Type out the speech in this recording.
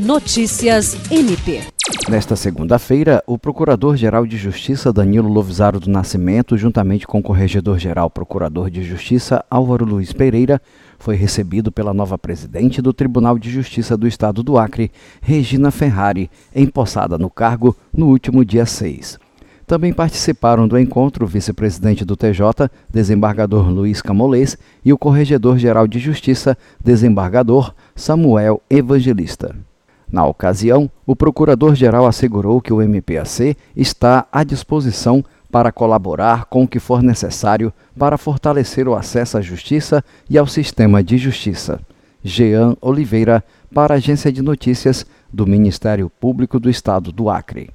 Notícias MP. Nesta segunda-feira, o Procurador-Geral de Justiça Danilo Lovisaro do Nascimento, juntamente com o Corregedor-Geral Procurador de Justiça Álvaro Luiz Pereira, foi recebido pela nova presidente do Tribunal de Justiça do Estado do Acre, Regina Ferrari, empossada no cargo no último dia 6. Também participaram do encontro o vice-presidente do TJ, desembargador Luiz Camolês, e o Corregedor-Geral de Justiça, desembargador Samuel Evangelista. Na ocasião, o procurador-geral assegurou que o MPAC está à disposição para colaborar com o que for necessário para fortalecer o acesso à justiça e ao sistema de justiça. Jean Oliveira, para a Agência de Notícias do Ministério Público do Estado do Acre.